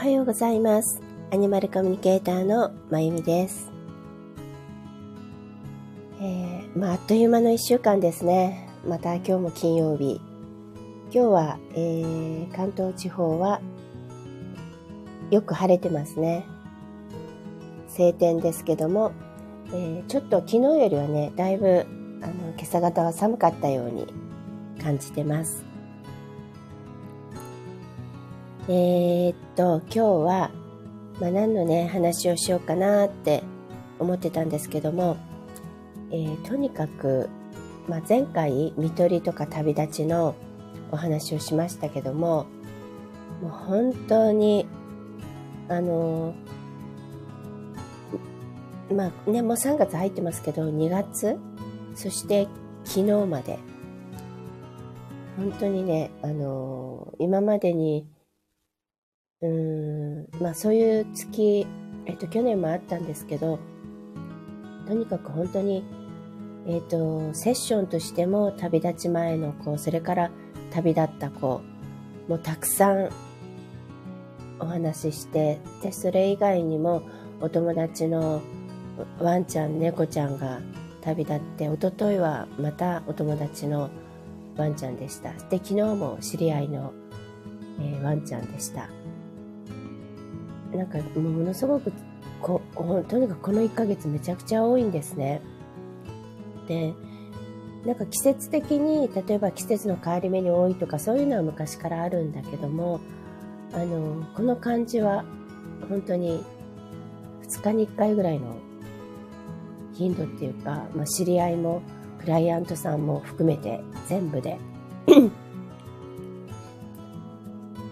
はようございます。アニマルコミュニケーターのまゆみです。えー、まあ、あっという間の一週間ですね。また今日も金曜日。今日は、えー、関東地方はよく晴れてますね。晴天ですけども、えー、ちょっと昨日よりはね、だいぶあの今朝方は寒かったように感じてます。えー、っと、今日は、まあ、何のね、話をしようかなって思ってたんですけども、えー、とにかく、まあ、前回、見取りとか旅立ちのお話をしましたけども、もう本当に、あのー、まあね、もう3月入ってますけど、2月、そして昨日まで、本当にね、あのー、今までに、うんまあそういう月、えっと、去年もあったんですけど、とにかく本当に、えっと、セッションとしても旅立ち前の子、それから旅立った子、もうたくさんお話しして、で、それ以外にもお友達のワンちゃん、猫ちゃんが旅立って、一昨日はまたお友達のワンちゃんでした。で、昨日も知り合いの、えー、ワンちゃんでした。なんかものすごくこ、とにかくこの1ヶ月めちゃくちゃ多いんですね。で、なんか季節的に、例えば季節の変わり目に多いとかそういうのは昔からあるんだけども、あの、この感じは本当に2日に1回ぐらいの頻度っていうか、まあ、知り合いもクライアントさんも含めて全部で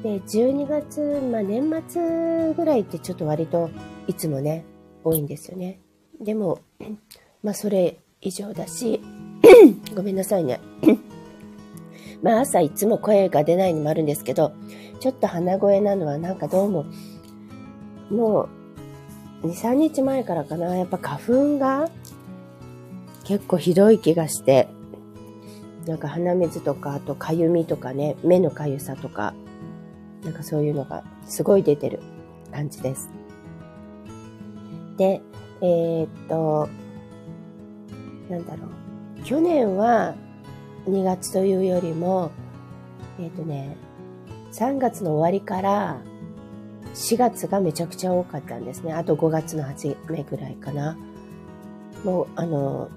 で、12月、まあ、年末ぐらいってちょっと割といつもね、多いんですよね。でも、まあ、それ以上だし、ごめんなさいね。まあ、朝いつも声が出ないのもあるんですけど、ちょっと鼻声なのはなんかどうも、もう、2、3日前からかな、やっぱ花粉が結構ひどい気がして、なんか鼻水とか、あとかゆみとかね、目のかゆさとか、なんかそういうのがすごい出てる感じです。で、えー、っと、なんだろう。去年は2月というよりも、えー、っとね、3月の終わりから4月がめちゃくちゃ多かったんですね。あと5月の初めぐらいかな。もう、あの、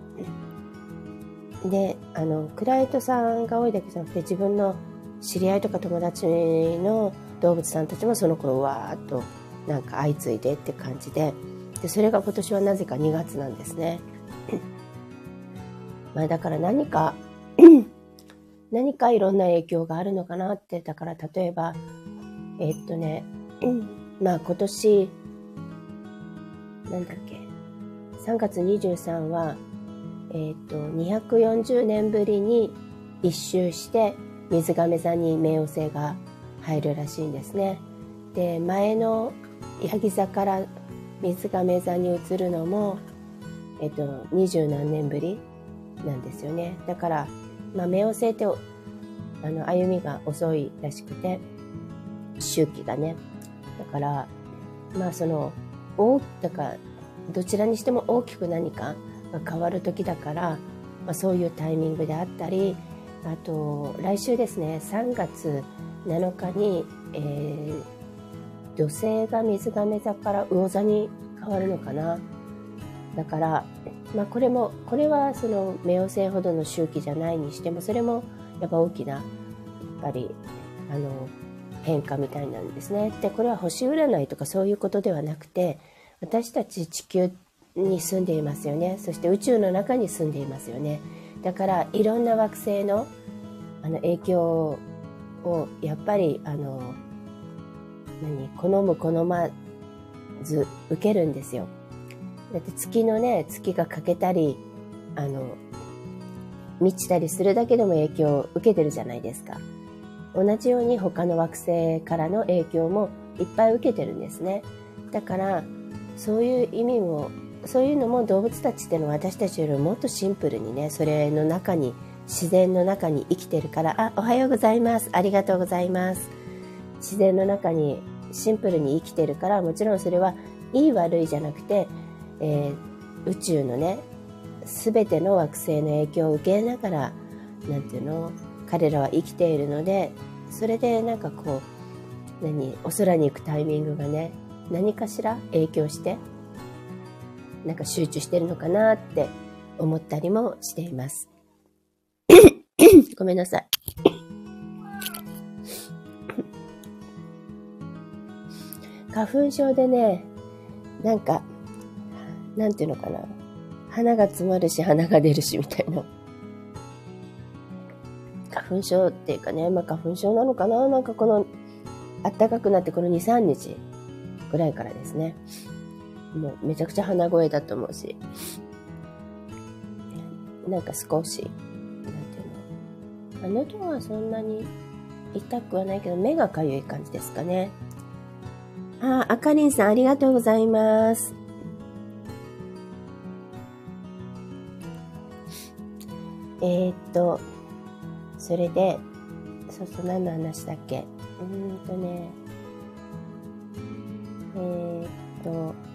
で、あの、クライアントさんが多いだけじゃなくて自分の知り合いとか友達の動物さんたちもその頃わーっとなんか相次いでって感じででそれが今年はなぜか2月なんですね。まあだから何か 何かいろんな影響があるのかなってだから例えばえー、っとね まあ今年なんだっけ3月23はえー、っと240年ぶりに一周して水亀座に冥王星が入るらしいんですね。で前のヤギ座から水亀座に移るのも、えっと、二十何年ぶりなんですよね。だから、まあ、冥王星ってあの歩みが遅いらしくて周期がね。だからまあその大だからどちらにしても大きく何かが変わる時だから、まあ、そういうタイミングであったりあと来週ですね3月7日に、えー、土星が水亀座から魚座に変わるのかな。だから、まあ、これもこれはその冥王星ほどの周期じゃないにしてもそれもやっぱ大きなやっぱりあの変化みたいなんですね。でこれは星占いとかそういうことではなくて私たち地球に住んでいますよね。そして宇宙の中に住んでいますよね。だからいろんな惑星のあの影響をやっぱりあの何好む好まず受けるんですよ。だって月のね月が欠けたりあの満ちたりするだけでも影響を受けてるじゃないですか。同じように他の惑星からの影響もいっぱい受けてるんですね。だからそういう意味もそういうのも動物たちっていうのは私たちよりもっとシンプルにねそれの中に自然の中に生きてるからあおはようございます。ありがとうございます自然の中にシンプルに生きてるからもちろんそれはいい悪いじゃなくて、えー、宇宙のね全ての惑星の影響を受けながら何ていうの彼らは生きているのでそれでなんかこう何お空に行くタイミングがね何かしら影響してなんか集中してるのかなって思ったりもしています。ごめんなさい。花粉症でね、なんか、なんていうのかな。鼻が詰まるし、鼻が出るし、みたいな。花粉症っていうかね、まあ、花粉症なのかななんかこの、暖かくなってこの2、3日ぐらいからですね。もうめちゃくちゃ鼻声だと思うし。なんか少し、なんていうの。喉はそんなに痛くはないけど、目がかゆい感じですかね。あ、あかりんさんありがとうございます。えー、っと、それで、そうそう、何の話だっけうーんとね、えー、っと、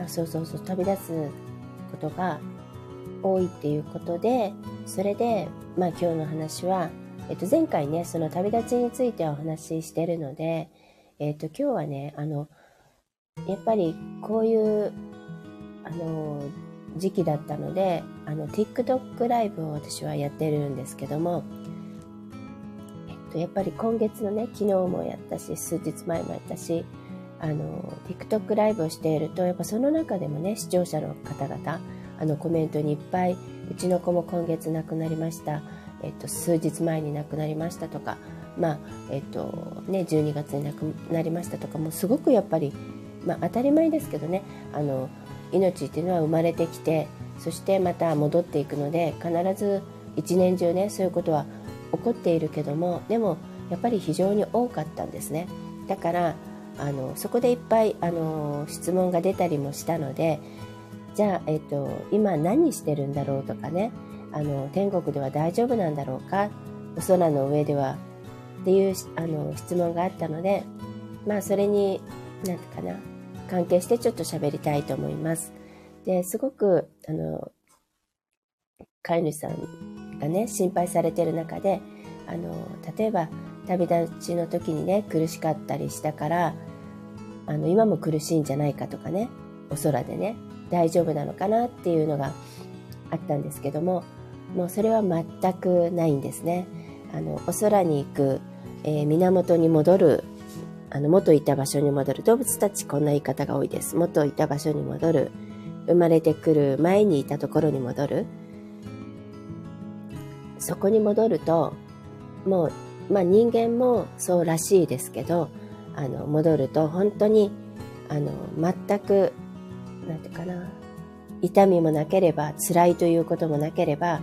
あ、そうそうそう、飛び出すことが多いっていうことで、それで、まあ今日の話は、えっと、前回ね、その旅立ちについてお話ししてるので、えっ、と、今日はね、あの、やっぱりこういう、あの、時期だったので、あの、TikTok ライブを私はやってるんですけども、えっと、やっぱり今月のね、昨日もやったし、数日前もやったし、あの、TikTok ライブをしていると、やっぱその中でもね、視聴者の方々、あの、コメントにいっぱい、うちの子も今月亡くなりました。えっと、数日前に亡くなりましたとか、まあえっとね、12月に亡くなりましたとかもすごくやっぱり、まあ、当たり前ですけどねあの命っていうのは生まれてきてそしてまた戻っていくので必ず一年中ねそういうことは起こっているけどもでもやっぱり非常に多かったんですねだからあのそこでいっぱいあの質問が出たりもしたのでじゃあ、えっと、今何してるんだろうとかねあの天国では大丈夫なんだろうかお空の上ではっていうあの質問があったので、まあそれに、なんてかな、関係してちょっと喋りたいと思います。で、すごく、あの、飼い主さんがね、心配されてる中で、あの、例えば、旅立ちの時にね、苦しかったりしたから、あの、今も苦しいんじゃないかとかね、お空でね、大丈夫なのかなっていうのがあったんですけども、もうそれは全くないんですね。あの、お空に行くえー、源に戻る、あの、元いた場所に戻る。動物たちこんな言い方が多いです。元いた場所に戻る。生まれてくる前にいたところに戻る。そこに戻ると、もう、まあ人間もそうらしいですけど、あの、戻ると本当に、あの、全く、なんていうかな、痛みもなければ、辛いということもなければ、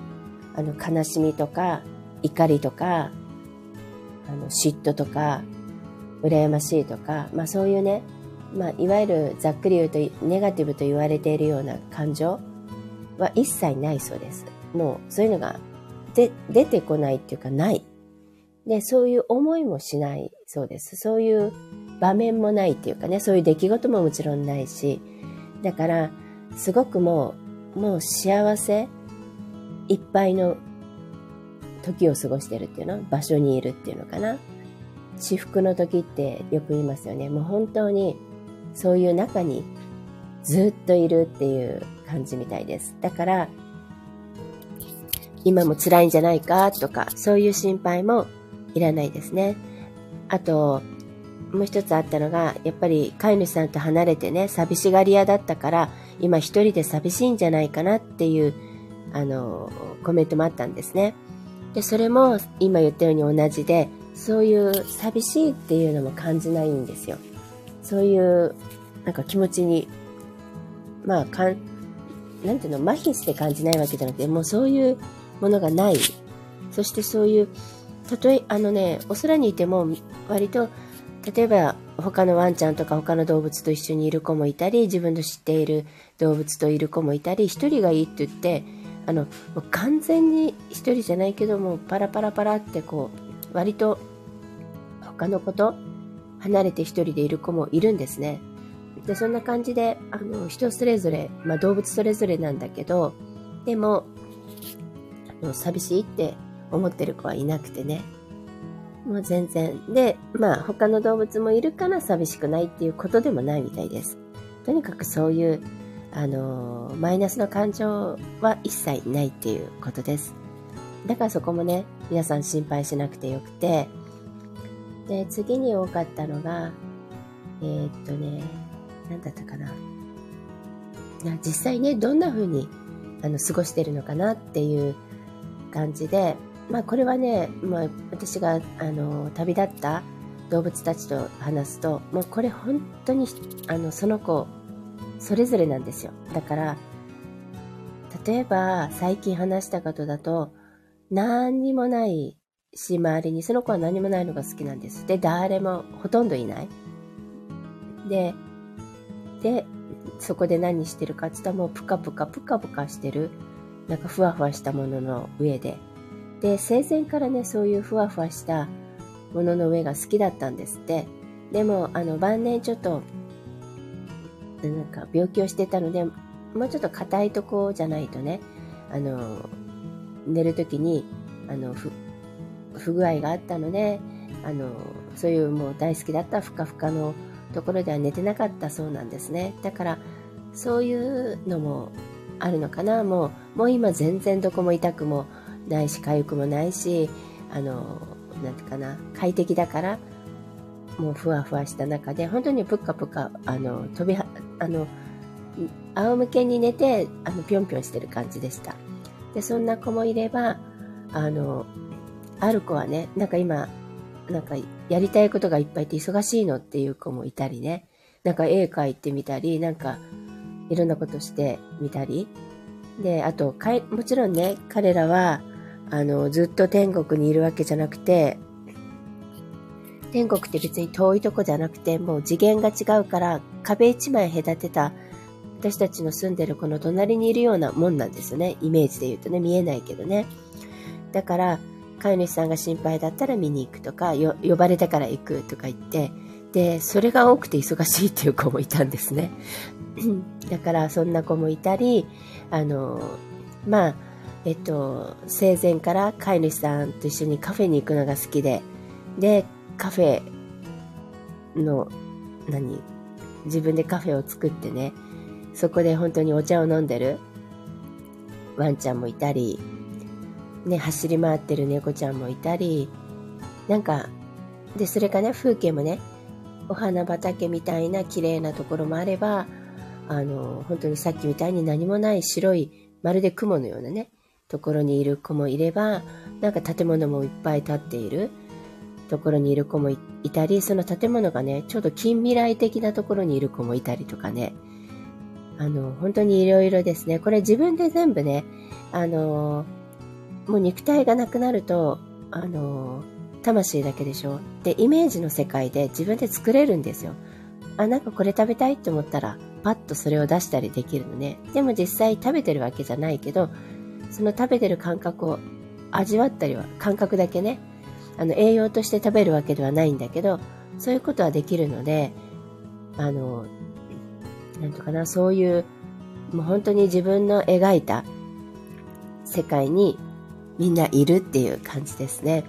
あの、悲しみとか、怒りとか、あの嫉妬とか羨ましいとか、まあ、そういうね、まあ、いわゆるざっくり言うとネガティブと言われているような感情は一切ないそうです。もうそういうのがで出てこないっていうかない。で、そういう思いもしないそうです。そういう場面もないっていうかね、そういう出来事ももちろんないし、だから、すごくもう、もう幸せいっぱいの時を過ごしてるっていうの場所にいるっていうのかな。至福の時ってよく言いますよね。もう本当にそういう中にずっといるっていう感じみたいです。だから今も辛いんじゃないかとかそういう心配もいらないですねあともう一つあったのがやっぱり飼い主さんと離れてね寂しがり屋だったから今一人で寂しいんじゃないかなっていうあのコメントもあったんですね。で、それも今言ったように同じで、そういう寂しいっていうのも感じないんですよ。そういうなんか気持ちに、まあ、かん、なんていうの、麻痺して感じないわけじゃなくて、もうそういうものがない。そしてそういう、たとえ、あのね、お空にいても割と、例えば他のワンちゃんとか他の動物と一緒にいる子もいたり、自分の知っている動物といる子もいたり、一人がいいって言って、あの完全に一人じゃないけどもパラパラパラってこう割と他のこと離れて一人でいる子もいるんですね。で、そんな感じで、あの、人それぞれ、まあ動物それぞれなんだけど、でも、あの寂しいって思ってる子はいなくてね。もう全然。で、まあ他の動物もいるから寂しくないっていうことでもないみたいです。とにかくそういう、あのマイナスの感情は一切ないっていうことです。だからそこもね、皆さん心配しなくてよくて、で、次に多かったのが、えー、っとね、何だったかな。実際ね、どんな風にあの過ごしてるのかなっていう感じで、まあこれはね、まあ私があの旅立った動物たちと話すと、もうこれ本当にあのその子それぞれなんですよ。だから、例えば最近話した方だと、何にもないし、周りにその子は何もないのが好きなんです。で、誰もほとんどいない。で、で、そこで何してるかって言ったらもうプカプカプカプカしてる。なんかふわふわしたものの上で。で、生前からね、そういうふわふわしたものの上が好きだったんですって。でも、あの、晩年ちょっと、なんか病気をしてたので、もうちょっと硬いとこじゃないとね、あの、寝るときに、あの、不具合があったので、あの、そういうもう大好きだったふかふかのところでは寝てなかったそうなんですね。だから、そういうのもあるのかな。もう、もう今全然どこも痛くもないし、痒くもないし、あの、なんていうかな、快適だから、もうふわふわした中で、本当にぷっかぷか、あの、飛びは、あの、仰向けに寝て、あの、ぴょんぴょんしてる感じでした。で、そんな子もいれば、あの、ある子はね、なんか今、なんかやりたいことがいっぱいいて忙しいのっていう子もいたりね、なんか絵描いてみたり、なんかいろんなことしてみたり、で、あと、かいもちろんね、彼らは、あの、ずっと天国にいるわけじゃなくて、天国って別に遠いとこじゃなくて、もう次元が違うから、壁一枚隔てた、私たちの住んでるこの隣にいるようなもんなんですね。イメージで言うとね、見えないけどね。だから、飼い主さんが心配だったら見に行くとか、呼ばれたから行くとか言って、で、それが多くて忙しいっていう子もいたんですね。だからそんな子もいたり、あの、まあ、えっと、生前から飼い主さんと一緒にカフェに行くのが好きで、で、カフェの、何？自分でカフェを作ってね、そこで本当にお茶を飲んでる。ワンちゃんもいたり、ね、走り回ってる猫ちゃんもいたり、なんか、で、それかね、風景もね、お花畑みたいな綺麗なところもあれば、あの、本当にさっきみたいに何もない白い、まるで雲のようなね、ところにいる子もいれば、なんか建物もいっぱい建っているところにいる子もいたり、その建物がね、ちょうど近未来的なところにいる子もいたりとかね、あの、本当にいろいろですね、これ自分で全部ね、あの、もう肉体がなくなると、あの、魂だけでしょで、イメージの世界で自分で作れるんですよ。あ、なんかこれ食べたいって思ったら、パッとそれを出したりできるのね。でも実際食べてるわけじゃないけど、その食べてる感覚を味わったりは、感覚だけね、あの、栄養として食べるわけではないんだけど、そういうことはできるので、あの、なんとかな、そういう、もう本当に自分の描いた世界にみんないるっていう感じですね。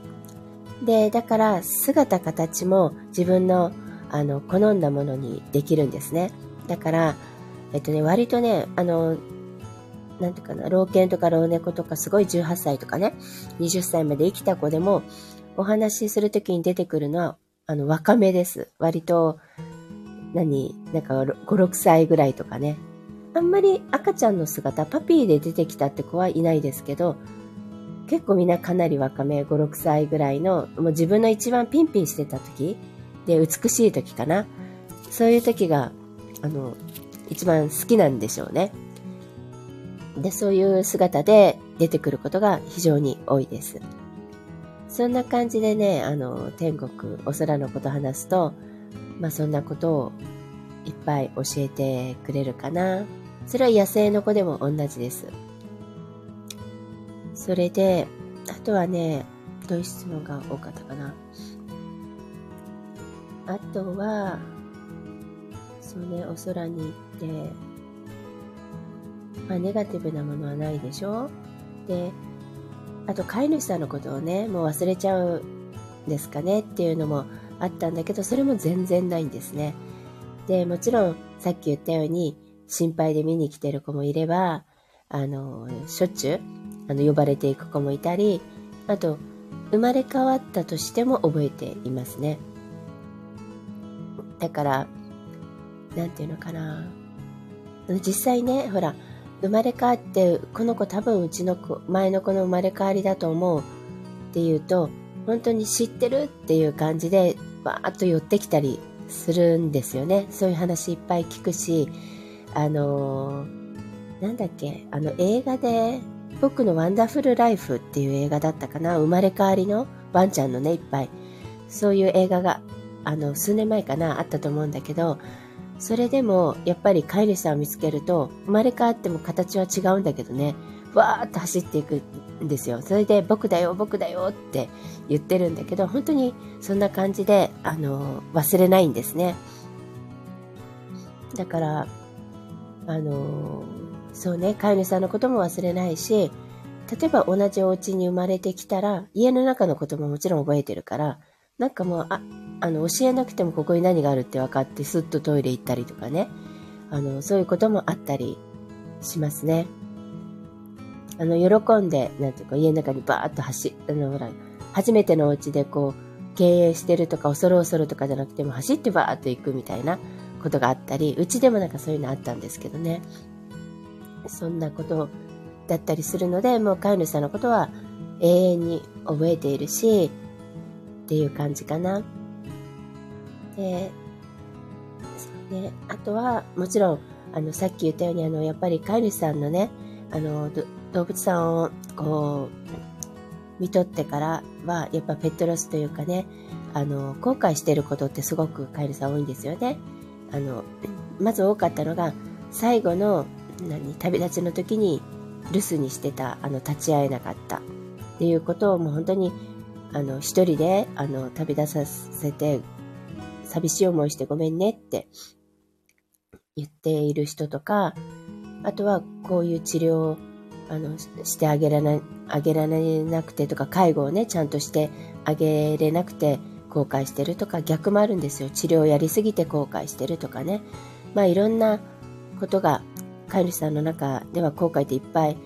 で、だから姿形も自分のあの好んだものにできるんですね。だから、えっとね、割とね、あの、なんていうかな、老犬とか老猫とかすごい18歳とかね、20歳まで生きた子でも、お話しするときに出てくるのは、あの、若めです。割と、何、なんか5、6歳ぐらいとかね。あんまり赤ちゃんの姿、パピーで出てきたって子はいないですけど、結構みんなかなり若め、5、6歳ぐらいの、もう自分の一番ピンピンしてた時で、美しい時かな。そういう時が、あの、一番好きなんでしょうね。で、そういう姿で出てくることが非常に多いです。そんな感じでね、あの、天国、お空のこと話すと、まあそんなことをいっぱい教えてくれるかな。それは野生の子でも同じです。それで、あとはね、どういう質問が多かったかな。あとは、そうね、お空に行って、まあ、ネガティブなものはないでしょ？で、あと飼い主さんのことをね、もう忘れちゃうんですかねっていうのもあったんだけど、それも全然ないんですね。で、もちろん、さっき言ったように、心配で見に来てる子もいれば、あの、しょっちゅう、あの、呼ばれていく子もいたり、あと、生まれ変わったとしても覚えていますね。だから、なんていうのかな。実際ね、ほら、生まれ変わって、この子多分うちの子、前の子の生まれ変わりだと思うっていうと、本当に知ってるっていう感じで、バーッと寄ってきたりするんですよね。そういう話いっぱい聞くし、あのー、なんだっけ、あの映画で、僕のワンダフルライフっていう映画だったかな、生まれ変わりのワンちゃんのね、いっぱい。そういう映画が、あの、数年前かな、あったと思うんだけど、それでも、やっぱり飼い主さんを見つけると、生まれ変わっても形は違うんだけどね、わーっと走っていくんですよ。それで、僕だよ、僕だよって言ってるんだけど、本当にそんな感じで、あの、忘れないんですね。だから、あの、そうね、飼い主さんのことも忘れないし、例えば同じお家に生まれてきたら、家の中のことももちろん覚えてるから、なんかもう、あ、あの、教えなくてもここに何があるって分かって、スッとトイレ行ったりとかね。あの、そういうこともあったりしますね。あの、喜んで、なんていうか、家の中にバーッと走、あの、ほら、初めてのお家でこう、経営してるとか、恐る恐るとかじゃなくても、走ってバーッと行くみたいなことがあったり、うちでもなんかそういうのあったんですけどね。そんなことだったりするので、もう飼い主さんのことは永遠に覚えているし、っていう感じかな。で、そうね、あとは、もちろん、あの、さっき言ったように、あの、やっぱり飼い主さんのね、あの、動物さんを、こう、見とってからは、やっぱペットロスというかね、あの、後悔してることってすごく飼い主さん多いんですよね。あの、まず多かったのが、最後の、何、旅立ちの時に留守にしてた、あの、立ち会えなかったっていうことをもう本当に、あの、一人で、あの、旅立たせて、寂しい思いしてごめんねって言っている人とか、あとはこういう治療をあのしてあげられあげられなくてとか、介護をね、ちゃんとしてあげれなくて後悔してるとか、逆もあるんですよ。治療をやりすぎて後悔してるとかね。まあいろんなことが飼い主さんの中では後悔っていっぱい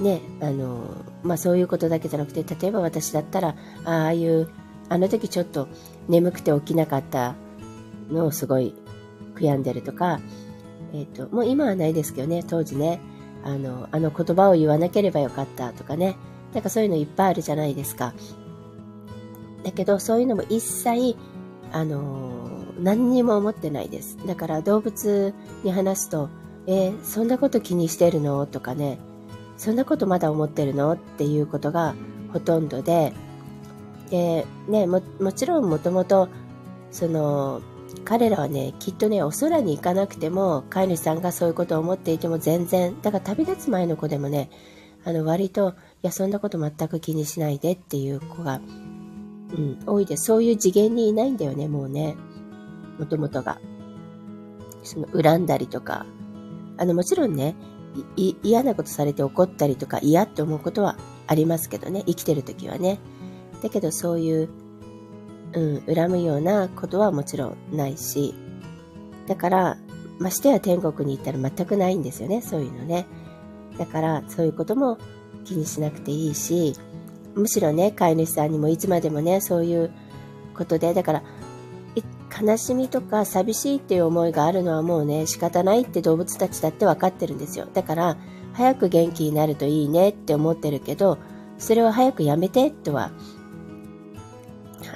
ね、あの、まあそういうことだけじゃなくて、例えば私だったら、ああいう、あの時ちょっと眠くて起きなかったのをすごい悔やんでるとか、えっ、ー、と、もう今はないですけどね、当時ね、あの、あの言葉を言わなければよかったとかね、なんかそういうのいっぱいあるじゃないですか。だけど、そういうのも一切、あの、何にも思ってないです。だから動物に話すと、えー、そんなこと気にしてるの？とかね、そんなことまだ思ってるの？っていうことがほとんどで、で、ね、も、もちろんもともと、その、彼らはね、きっとね、お空に行かなくても、飼い主さんがそういうことを思っていても全然、だから旅立つ前の子でもね、あの、割と、いや、そんなこと全く気にしないでっていう子が、うん、多いで。そういう次元にいないんだよね、もうね。もともとが。その、恨んだりとか、あの、もちろんね、嫌なことされて怒ったりとか嫌って思うことはありますけどね、生きてる時はね。だけどそういう、うん、恨むようなことはもちろんないし、だから、ましてや天国に行ったら全くないんですよね、そういうのね。だから、そういうことも気にしなくていいし、むしろね、飼い主さんにもいつまでもね、そういうことで、だから、悲しみとか寂しいっていう思いがあるのはもうね、仕方ないって動物たちだって分かってるんですよ。だから、早く元気になるといいねって思ってるけど、それを早くやめてとは、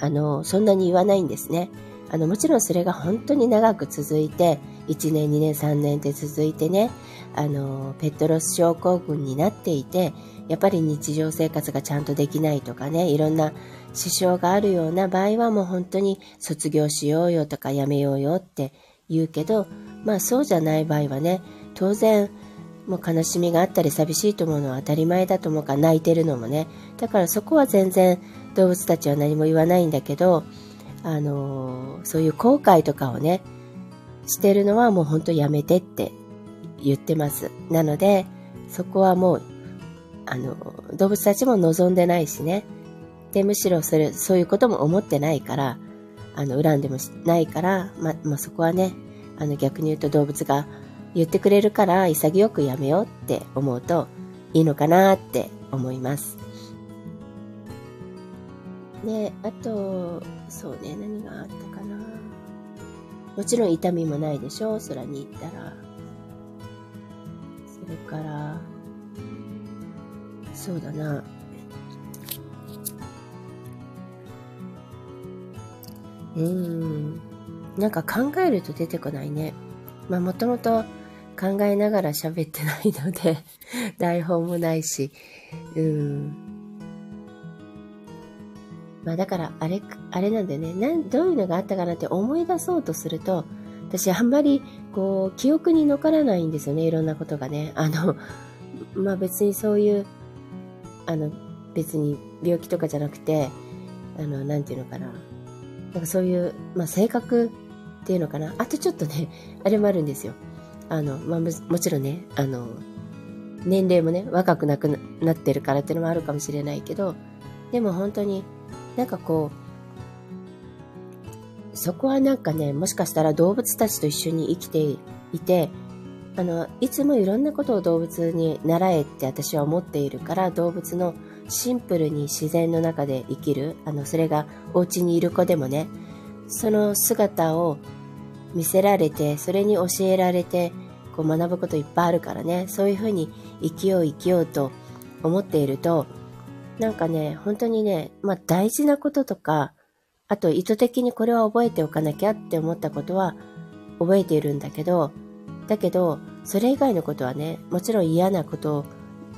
あの、そんなに言わないんですね。あの、もちろんそれが本当に長く続いて、1年、2年、3年って続いてね、あの、ペットロス症候群になっていて、やっぱり日常生活がちゃんとできないとかね、いろんな支障があるような場合はもう本当に卒業しようよとかやめようよって言うけど、まあそうじゃない場合はね、当然もう悲しみがあったり寂しいと思うのは当たり前だと思うから泣いてるのもね。だからそこは全然動物たちは何も言わないんだけど、あのー、そういう後悔とかをね、してるのはもうほんとやめてって言ってます。なので、そこはもう、あの、動物たちも望んでないしね。で、むしろそれ、そういうことも思ってないから、あの、恨んでもないから、ま、まあ、そこはね、あの、逆に言うと動物が言ってくれるから潔くやめようって思うといいのかなって思います。で、あと、そうね、何があったかな。もちろん痛みもないでしょ空に行ったら。それから、そうだな。うーん。なんか考えると出てこないね。まあもともと考えながら喋ってないので台本もないし、うん。まあだからあれ、あれなんだよね。なん、どういうのがあったかなって思い出そうとすると、私あんまりこう記憶に残らないんですよね。いろんなことがね。あの、まあ別にそういう、あの、別に病気とかじゃなくて、あの、なんていうのかな。なんかそういう、まあ性格っていうのかな。あとちょっとね、あれもあるんですよ。あの、まあ、もちろんね、あの、年齢もね、若くなくなってるからっていうのもあるかもしれないけど、でも本当になんかこう、そこはなんかね、もしかしたら動物たちと一緒に生きていて、あの、いつもいろんなことを動物に習えって私は思っているから、動物のシンプルに自然の中で生きる、あの、それがお家にいる子でもね、その姿を見せられて、それに教えられて、こう学ぶこといっぱいあるからね、そういうふうに生きよう生きようと思っていると、なんかね、本当にね、まあ大事なこととか、あと意図的にこれは覚えておかなきゃって思ったことは覚えているんだけど、だけど、それ以外のことはね、もちろん嫌なこと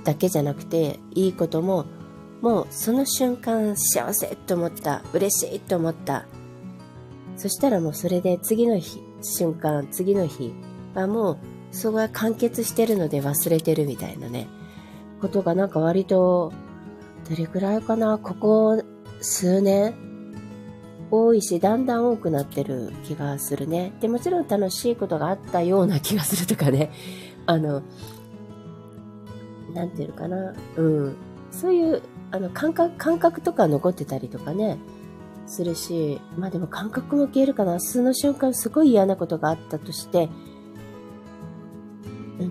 だけじゃなくて、いいことも、もうその瞬間幸せと思った、嬉しいと思った、そしたらもうそれで次の日、瞬間、次の日はもうそこが完結してるので忘れてるみたいなね、ことがなんか割と、どれくらいかな、ここ数年多いし、だんだん多くなってる気がするね。で、もちろん楽しいことがあったような気がするとかね、あの、なんていうのかな、うん。そういう、あの、感覚、感覚とか残ってたりとかね、するし、まあでも感覚も消えるかな。素の瞬間すごい嫌なことがあったとして、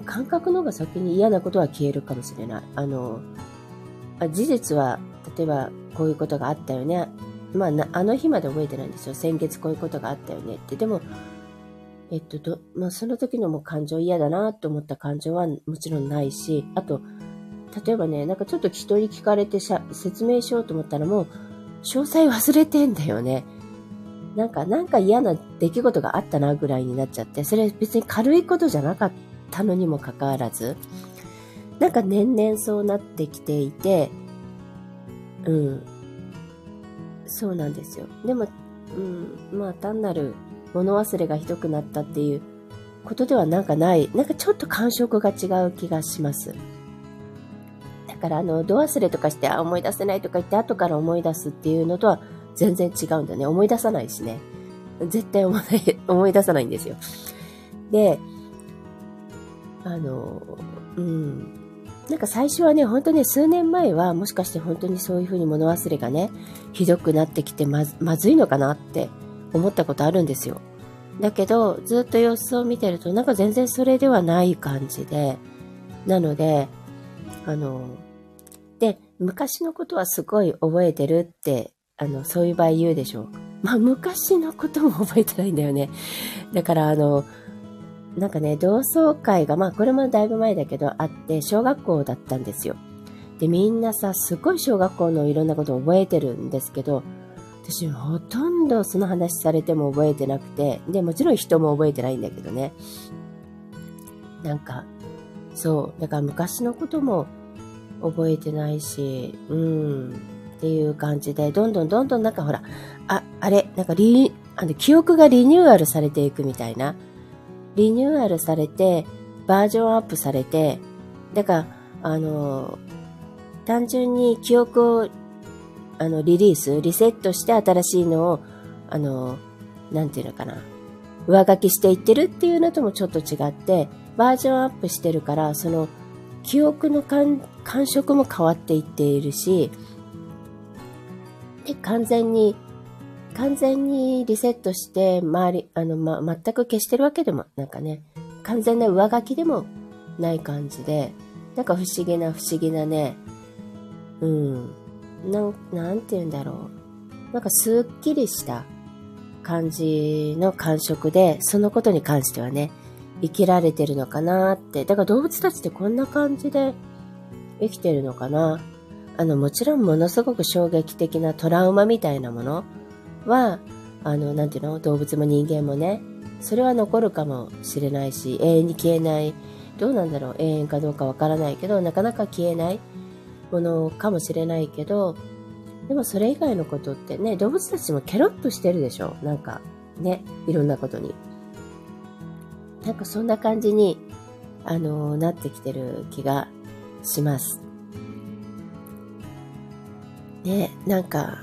感覚の方が先に嫌なことは消えるかもしれない。あの、あ事実は、例えばこういうことがあったよね。まああの日まで覚えてないんですよ。先月こういうことがあったよねって。でも、えっと、どまあ、その時のもう感情嫌だなと思った感情はもちろんないし、あと、例えばね、なんかちょっと人に聞かれて説明しようと思ったらもう、詳細忘れてんだよね。なんか、なんか嫌な出来事があったなぐらいになっちゃって、それ別に軽いことじゃなかったのにもかかわらず、なんか年々そうなってきていて、うん。そうなんですよ。でも、うん、まあ単なる物忘れがひどくなったっていうことではなんかない、なんかちょっと感触が違う気がします。だからあの、度忘れとかして、あ、思い出せないとか言って後から思い出すっていうのとは全然違うんだね。思い出さないしね。絶対思い 思い出さないんですよ。で、あの、うん。なんか最初はね、本当ね、数年前はもしかして本当にそういうふうに物忘れがね、ひどくなってきてまずいのかなって思ったことあるんですよ。だけど、ずっと様子を見てると、なんか全然それではない感じで、なので、あの、で、昔のことはすごい覚えてるって、あの、そういう場合言うでしょう。まあ、昔のことも覚えてないんだよね。だから、あの、なんかね、同窓会が、まあ、これもだいぶ前だけど、あって、小学校だったんですよ。で、みんなさ、すごい小学校のいろんなことを覚えてるんですけど、私、ほとんどその話されても覚えてなくて、で、もちろん人も覚えてないんだけどね。なんか、そう、だから昔のことも覚えてないし、うん、っていう感じで、どんどんどんどんなんかほら、あ、あれ、なんかリ、あの、記憶がリニューアルされていくみたいな。リニューアルされて、バージョンアップされて、だから、あの、単純に記憶を、あの、リリース、リセットして新しいのを、あの、なんていうのかな。上書きしていってるっていうのともちょっと違って、バージョンアップしてるから、その、記憶の感触も変わっていっているし、で、完全に、完全にリセットして、周り、あの、ま、全く消してるわけでも、なんかね、完全な上書きでもない感じで、なんか不思議な不思議なね、うん、なん、なんて言うんだろう。なんかすっきりした感じの感触で、そのことに関してはね、生きられてるのかなって。だから動物たちってこんな感じで生きてるのかな。あの、もちろんものすごく衝撃的なトラウマみたいなものは、あの、なんていうの？動物も人間もね、それは残るかもしれないし、永遠に消えない。どうなんだろう？永遠かどうかわからないけど、なかなか消えないものかもしれないけど、でもそれ以外のことってね、動物たちもケロッとしてるでしょ？なんか、ね、いろんなことに。なんかそんな感じに、あの、なってきてる気がします。ね、なんか、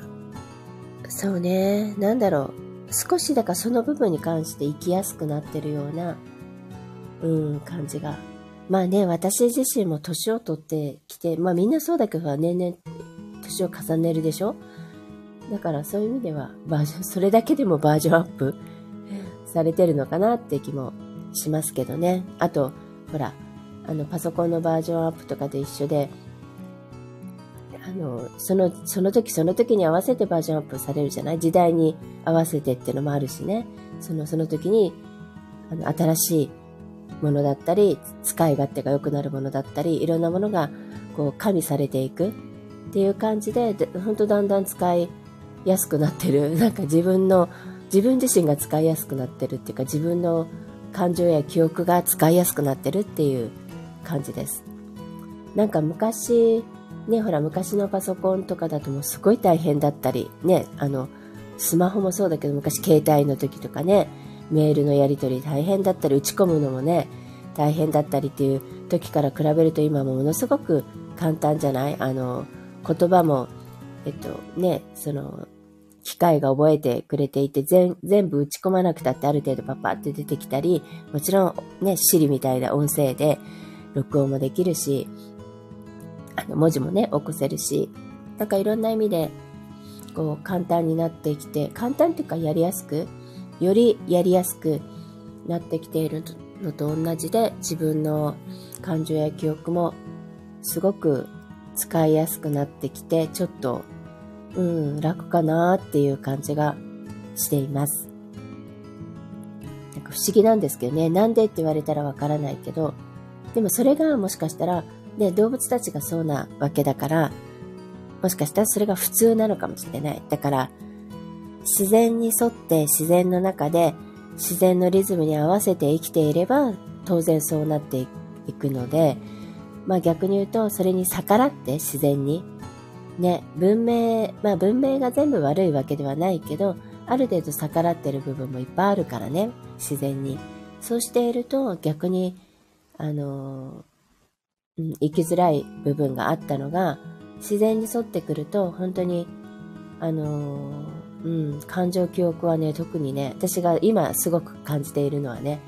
そうね、なんだろう。少しだからその部分に関して生きやすくなってるような、うん、感じが。まあね、私自身も年を取ってきて、まあみんなそうだけど、年々年を重ねるでしょ？だからそういう意味では、バージョン、それだけでもバージョンアップされてるのかなって気もしますけどね。あと、ほら、あの、パソコンのバージョンアップとかで一緒で、あの、その、その時その時に合わせてバージョンアップされるじゃない？時代に合わせてっていうのもあるしね。その、その時に、あの、新しいものだったり、使い勝手が良くなるものだったり、いろんなものが、こう、加味されていくっていう感じで、で本当だんだん使いやすくなってる。なんか自分の、自分自身が使いやすくなってるっていうか、自分の感情や記憶が使いやすくなってるっていう感じです。なんか昔、ね、ほら昔のパソコンとかだともうすごい大変だったり、ね、あの、スマホもそうだけど昔携帯の時とかね、メールのやり取り大変だったり、打ち込むのもね、大変だったりっていう時から比べると今もものすごく簡単じゃない？あの、言葉も、えっとね、その、機械が覚えてくれていて、全部打ち込まなくたってある程度パパって出てきたり、もちろんね、シリみたいな音声で録音もできるし、あの文字もね、起こせるし、なんかいろんな意味で、こう簡単になってきて、簡単っていうかやりやすく、よりやりやすくなってきているのと同じで、自分の感情や記憶もすごく使いやすくなってきて、ちょっとうん、楽かなっていう感じがしています。なんか不思議なんですけどね、なんでって言われたらわからないけど、でもそれがもしかしたら、ね、動物たちがそうなわけだから、もしかしたらそれが普通なのかもしれない。だから、自然に沿って自然の中で自然のリズムに合わせて生きていれば当然そうなっていくので、まあ逆に言うとそれに逆らって自然にね、文明、まあ文明が全部悪いわけではないけど、ある程度逆らってる部分もいっぱいあるからね、自然に。そうしていると逆に、あの、生きづらい部分があったのが、自然に沿ってくると、本当に、あの、うん、感情記憶はね、特にね、私が今すごく感じているのはね、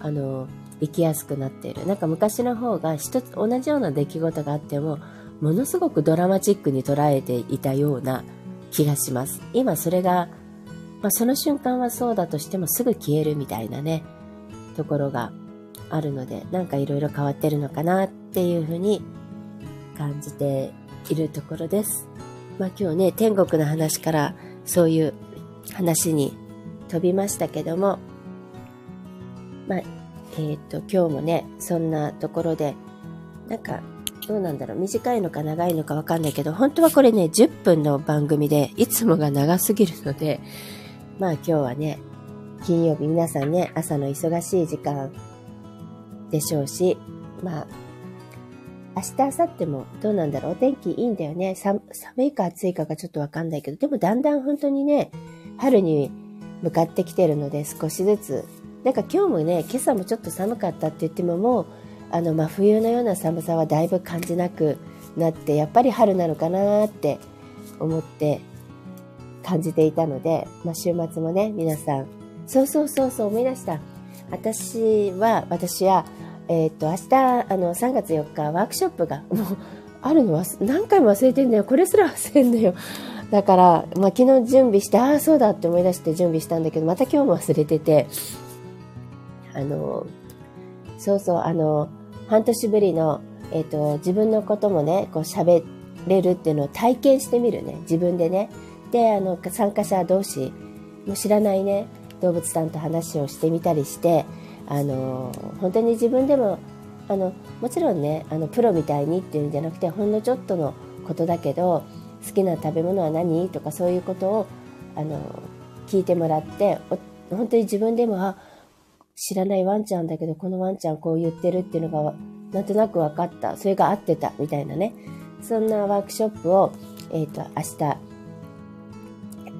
あの、生きやすくなっている。なんか昔の方が一つ同じような出来事があっても、ものすごくドラマチックに捉えていたような気がします。今それが、まあ、その瞬間はそうだとしてもすぐ消えるみたいなね、ところがあるので、なんかいろいろ変わってるのかなってっていうふうに感じているところです。まあ今日ね、天国の話からそういう話に飛びましたけども、まあ、えっ、と、今日もね、そんなところで、なんかどうなんだろう短いのか長いのかわかんないけど、本当はこれね、10分の番組で、いつもが長すぎるので、まあ今日はね、金曜日皆さんね、朝の忙しい時間でしょうし、まあ、明日、明後日もどうなんだろう？お天気いいんだよね。寒いか暑いかがちょっとわかんないけど、でもだんだん本当にね、春に向かってきてるので少しずつ。なんか今日もね、今朝もちょっと寒かったって言ってももうあの真冬のような寒さはだいぶ感じなくなってやっぱり春なのかなって思って感じていたので、まあ、週末もね、皆さん、そうそうそうそう思い出した。私は、私は、えっ、と、明日、あの、3月4日、ワークショップが、もう、あるのは何回も忘れてんだよ。これすら忘れんだよ。だから、まあ、昨日準備して、ああ、そうだって思い出して準備したんだけど、また今日も忘れてて、あの、そうそう、あの、半年ぶりの、えっ、と、自分のこともね、こう喋れるっていうのを体験してみるね。自分でね。で、あの、参加者同士、も知らないね、動物さんと話をしてみたりして、あの、本当に自分でもあのもちろんねあのプロみたいにっていうんじゃなくてほんのちょっとのことだけど好きな食べ物は何とかそういうことをあの聞いてもらって本当に自分でもあ知らないワンちゃんだけどこのワンちゃんこう言ってるっていうのがなんとなく分かった。それが合ってた。みたいなね。そんなワークショップを、えー、と明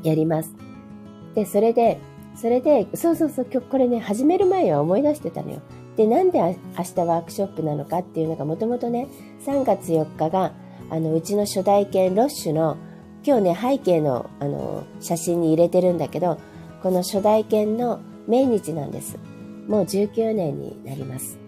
日やります。でそれでそれでそうそうそう今日これね始める前は思い出してたのよ。で、なんで明日ワークショップなのかっていうのがもともとね、3月4日が、あの、うちの初代犬ロッシュの、今日ね、背景の、あの、写真に入れてるんだけど、この初代犬の命日なんです。もう19年になります。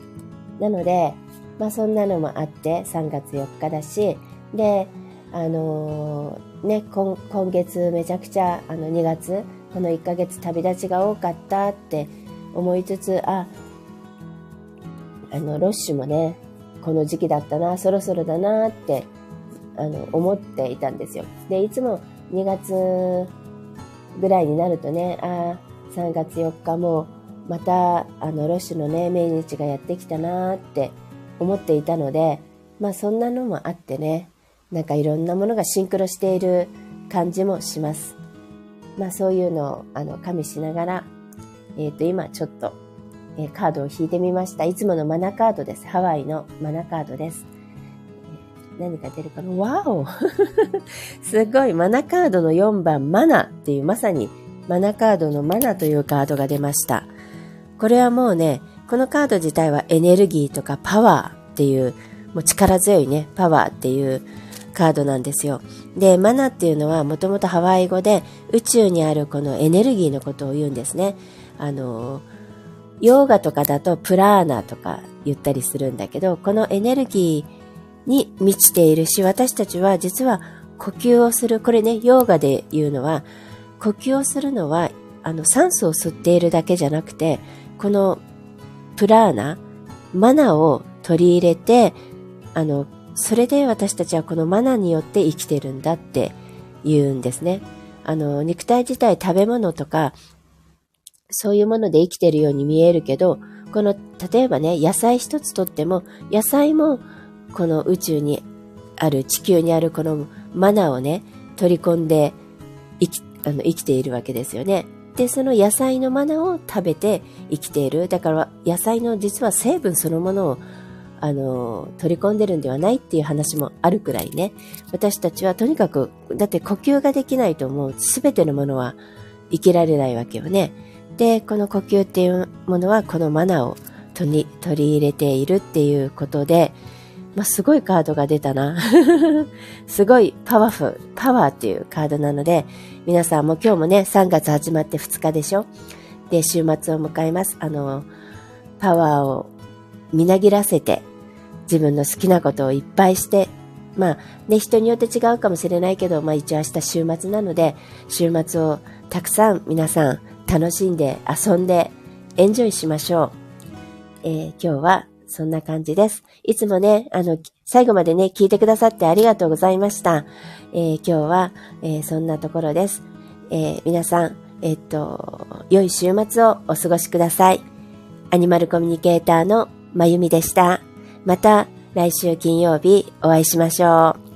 なので、まあそんなのもあって、3月4日だし、で、あのー、ね、今今月めちゃくちゃ、あの2月、この1ヶ月旅立ちが多かったって思いつつ、あ、あの、ロッシュもね、この時期だったな、そろそろだなって、あの、思っていたんですよ。で、いつも2月ぐらいになるとね、ああ、3月4日もまた、あの、ロッシュのね、命日がやってきたなって思っていたので、まあそんなのもあってね、なんかいろんなものがシンクロしている感じもします。まあそういうのを、あの、加味しながら、えっ、ー、と、今ちょっとえカードを引いてみました。いつものマナカードです。ハワイのマナカードです。何が出るかな？わお すごいマナカードの4番マナっていうまさにマナカードのマナというカードが出ました。これはもうね、このカード自体はエネルギーとかパワーっていう、もう力強いね、パワーっていうカードなんですよ。で、マナっていうのはもともとハワイ語で宇宙にあるこのエネルギーのことを言うんですね。あのヨーガとかだとプラーナとか言ったりするんだけど、このエネルギーに満ちているし、私たちは実は呼吸をする、これね、ヨーガで言うのは、呼吸をするのは、あの、酸素を吸っているだけじゃなくて、このプラーナ、マナを取り入れて、あの、それで私たちはこのマナによって生きてるんだって言うんですね。あの、肉体自体食べ物とかそういうもので生きてるように見えるけど、この、例えばね、野菜一つとっても、野菜も、この宇宙にある、地球にあるこのマナをね、取り込んで生き、あの、生きているわけですよね。で、その野菜のマナを食べて生きている。だから、野菜の実は成分そのものを、あの、取り込んでるんではないっていう話もあるくらいね。私たちはとにかく、だって呼吸ができないともう全てのものは生きられないわけよね。で、この呼吸っていうものはこのマナーを取り入れているっていうことで、まあ、すごいカードが出たな。すごいパワフル、パワーっていうカードなので、皆さんも今日もね、3月始まって2日でしょ？で、週末を迎えます。あの、パワーをみなぎらせて、自分の好きなことをいっぱいして、まあね、人によって違うかもしれないけど、まあ一応明日週末なので、週末をたくさん皆さん楽しんで遊んでエンジョイしましょう。えー、今日はそんな感じです。いつもね、あの、最後までね、聞いてくださってありがとうございました。えー、今日は、えー、そんなところです。え皆さん、えっと、良い週末をお過ごしください。アニマルコミュニケーターのまゆみでした。また来週金曜日お会いしましょう。